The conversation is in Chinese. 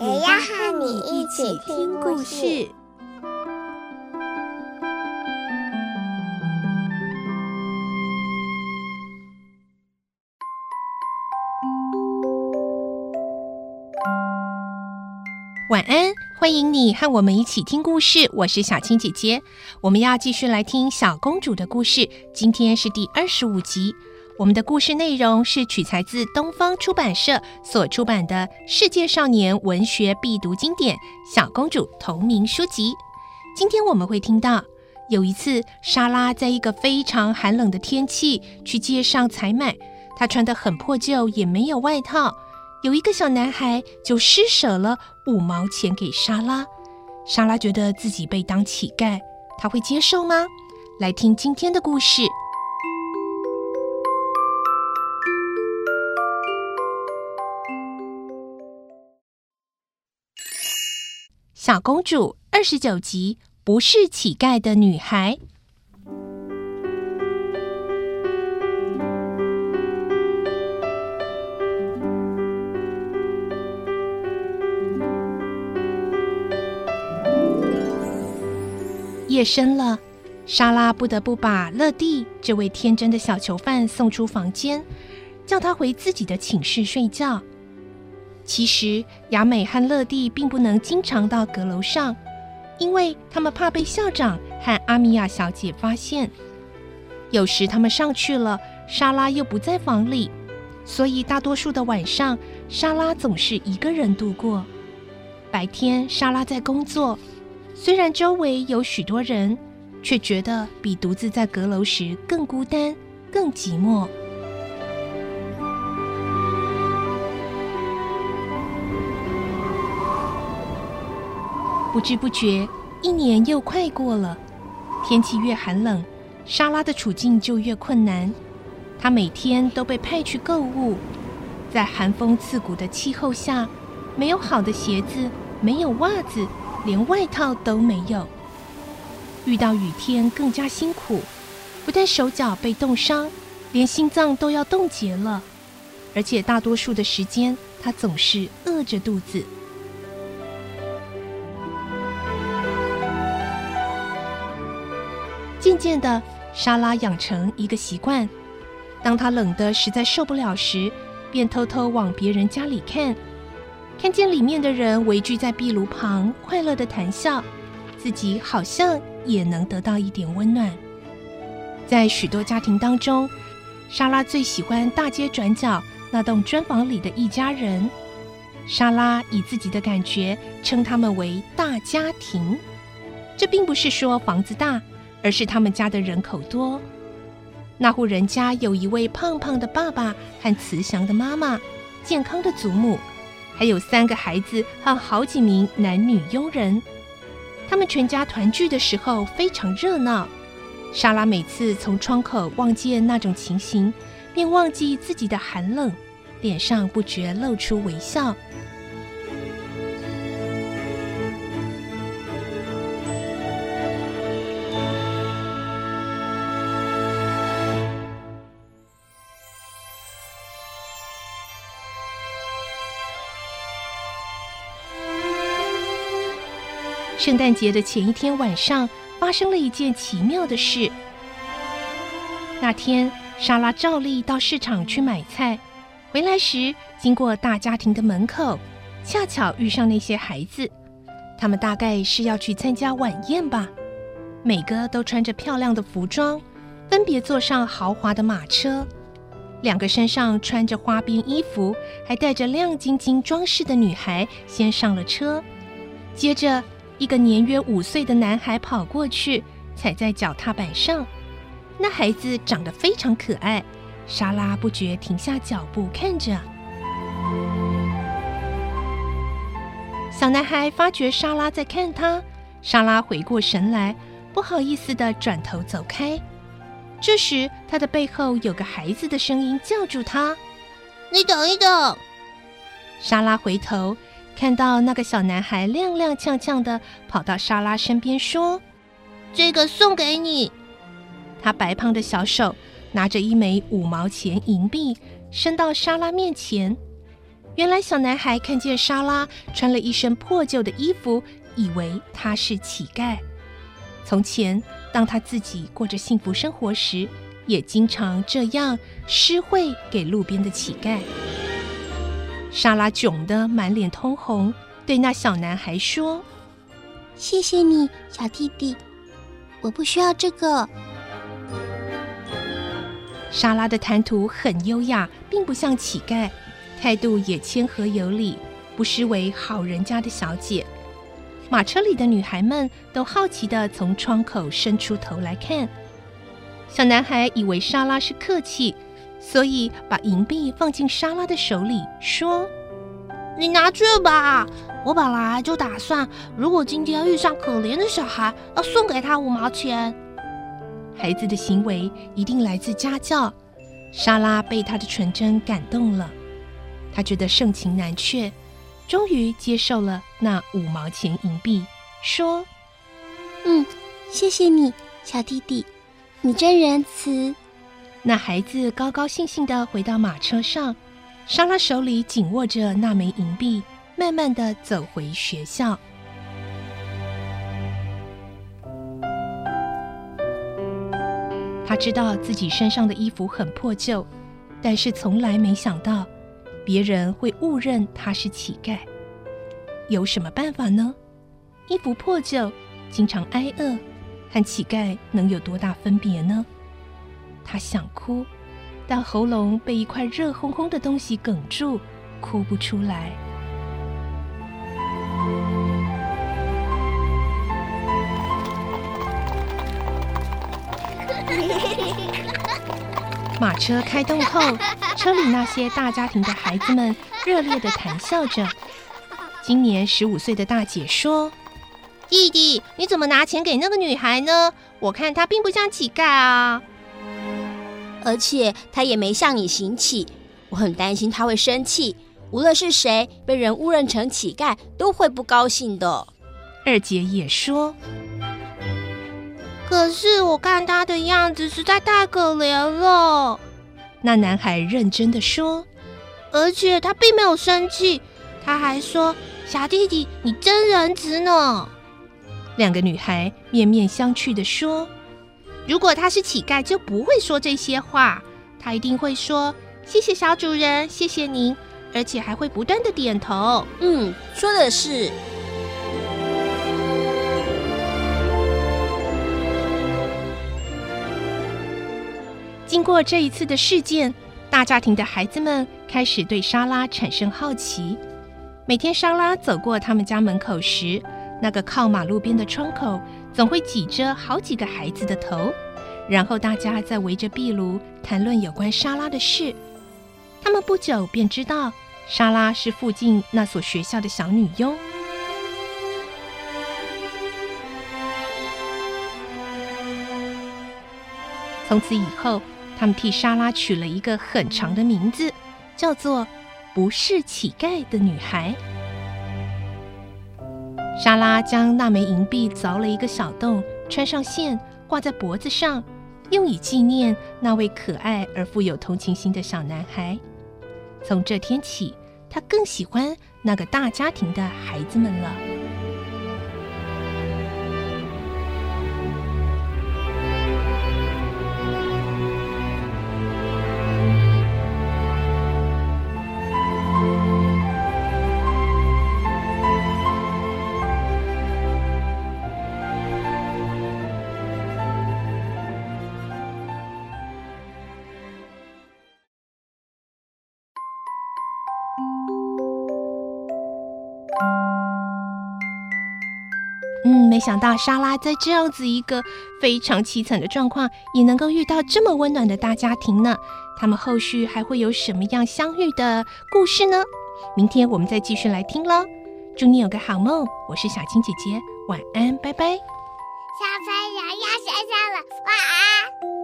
也要和你一起听故事。晚安，欢迎你和我们一起听故事。我是小青姐姐，我们要继续来听小公主的故事。今天是第二十五集。我们的故事内容是取材自东方出版社所出版的《世界少年文学必读经典》小公主同名书籍。今天我们会听到，有一次莎拉在一个非常寒冷的天气去街上采买，她穿得很破旧，也没有外套。有一个小男孩就施舍了五毛钱给莎拉，莎拉觉得自己被当乞丐，她会接受吗？来听今天的故事，《小公主》二十九集，不是乞丐的女孩。夜深了，莎拉不得不把乐蒂这位天真的小囚犯送出房间，叫他回自己的寝室睡觉。其实，雅美和乐蒂并不能经常到阁楼上，因为他们怕被校长和阿米娅小姐发现。有时他们上去了，莎拉又不在房里，所以大多数的晚上，莎拉总是一个人度过。白天，莎拉在工作。虽然周围有许多人，却觉得比独自在阁楼时更孤单、更寂寞。不知不觉，一年又快过了。天气越寒冷，莎拉的处境就越困难。她每天都被派去购物，在寒风刺骨的气候下，没有好的鞋子，没有袜子。连外套都没有，遇到雨天更加辛苦，不但手脚被冻伤，连心脏都要冻结了。而且大多数的时间，她总是饿着肚子。渐渐的，莎拉养成一个习惯：当她冷得实在受不了时，便偷偷往别人家里看。看见里面的人围聚在壁炉旁，快乐地谈笑，自己好像也能得到一点温暖。在许多家庭当中，莎拉最喜欢大街转角那栋砖房里的一家人。莎拉以自己的感觉称他们为“大家庭”，这并不是说房子大，而是他们家的人口多。那户人家有一位胖胖的爸爸和慈祥的妈妈，健康的祖母。还有三个孩子和好几名男女佣人，他们全家团聚的时候非常热闹。莎拉每次从窗口望见那种情形，便忘记自己的寒冷，脸上不觉露出微笑。圣诞节的前一天晚上，发生了一件奇妙的事。那天，莎拉照例到市场去买菜，回来时经过大家庭的门口，恰巧遇上那些孩子。他们大概是要去参加晚宴吧，每个都穿着漂亮的服装，分别坐上豪华的马车。两个身上穿着花边衣服，还带着亮晶晶装饰的女孩先上了车，接着。一个年约五岁的男孩跑过去，踩在脚踏板上。那孩子长得非常可爱，莎拉不觉停下脚步看着。小男孩发觉莎拉在看他，莎拉回过神来，不好意思的转头走开。这时，他的背后有个孩子的声音叫住他：“你等一等！”莎拉回头，看到那个小男孩踉踉跄跄地跑到莎拉身边，说：“这个送给你。”他白胖的小手拿着一枚五毛钱银币，伸到莎拉面前。原来，小男孩看见莎拉穿了一身破旧的衣服，以为他是乞丐。从前，当他自己过着幸福生活时，也经常这样施惠给路边的乞丐。莎拉窘得满脸通红，对那小男孩说：“谢谢你，小弟弟，我不需要这个。”莎拉的谈吐很优雅，并不像乞丐，态度也谦和有礼，不失为好人家的小姐。马车里的女孩们都好奇地从窗口伸出头来看。小男孩以为莎拉是客气，所以把银币放进莎拉的手里，说：“你拿去吧。我本来就打算，如果今天遇上可怜的小孩，要送给他五毛钱。”孩子的行为一定来自家教。莎拉被他的纯真感动了，她觉得盛情难却。终于接受了那五毛钱银币，说：“嗯，谢谢你，小弟弟，你真仁慈。”那孩子高高兴兴地回到马车上，莎拉手里紧握着那枚银币，慢慢地走回学校。他知道自己身上的衣服很破旧，但是从来没想到。别人会误认他是乞丐，有什么办法呢？衣服破旧，经常挨饿，和乞丐能有多大分别呢？他想哭，但喉咙被一块热烘烘的东西哽住，哭不出来。马车开动后，车里那些大家庭的孩子们热烈的谈笑着。今年十五岁的大姐说：“弟弟，你怎么拿钱给那个女孩呢？我看她并不像乞丐啊，而且他也没向你行乞。我很担心他会生气。无论是谁被人误认成乞丐，都会不高兴的。”二姐也说。可是我看他的样子实在太可怜了。那男孩认真的说，而且他并没有生气，他还说：“小弟弟，你真仁慈呢。”两个女孩面面相觑的说：“如果他是乞丐，就不会说这些话。他一定会说：‘谢谢小主人，谢谢您’，而且还会不断的点头。”嗯，说的是。经过这一次的事件，大家庭的孩子们开始对莎拉产生好奇。每天莎拉走过他们家门口时，那个靠马路边的窗口总会挤着好几个孩子的头，然后大家在围着壁炉谈论有关莎拉的事。他们不久便知道，莎拉是附近那所学校的小女佣。从此以后，他们替莎拉取了一个很长的名字，叫做“不是乞丐的女孩”。莎拉将那枚银币凿了一个小洞，穿上线，挂在脖子上，用以纪念那位可爱而富有同情心的小男孩。从这天起，他更喜欢那个大家庭的孩子们了。没想到莎拉在这样子一个非常凄惨的状况，也能够遇到这么温暖的大家庭呢。他们后续还会有什么样相遇的故事呢？明天我们再继续来听喽。祝你有个好梦。我是小青姐姐，晚安，拜拜。小朋友要睡觉了，晚安。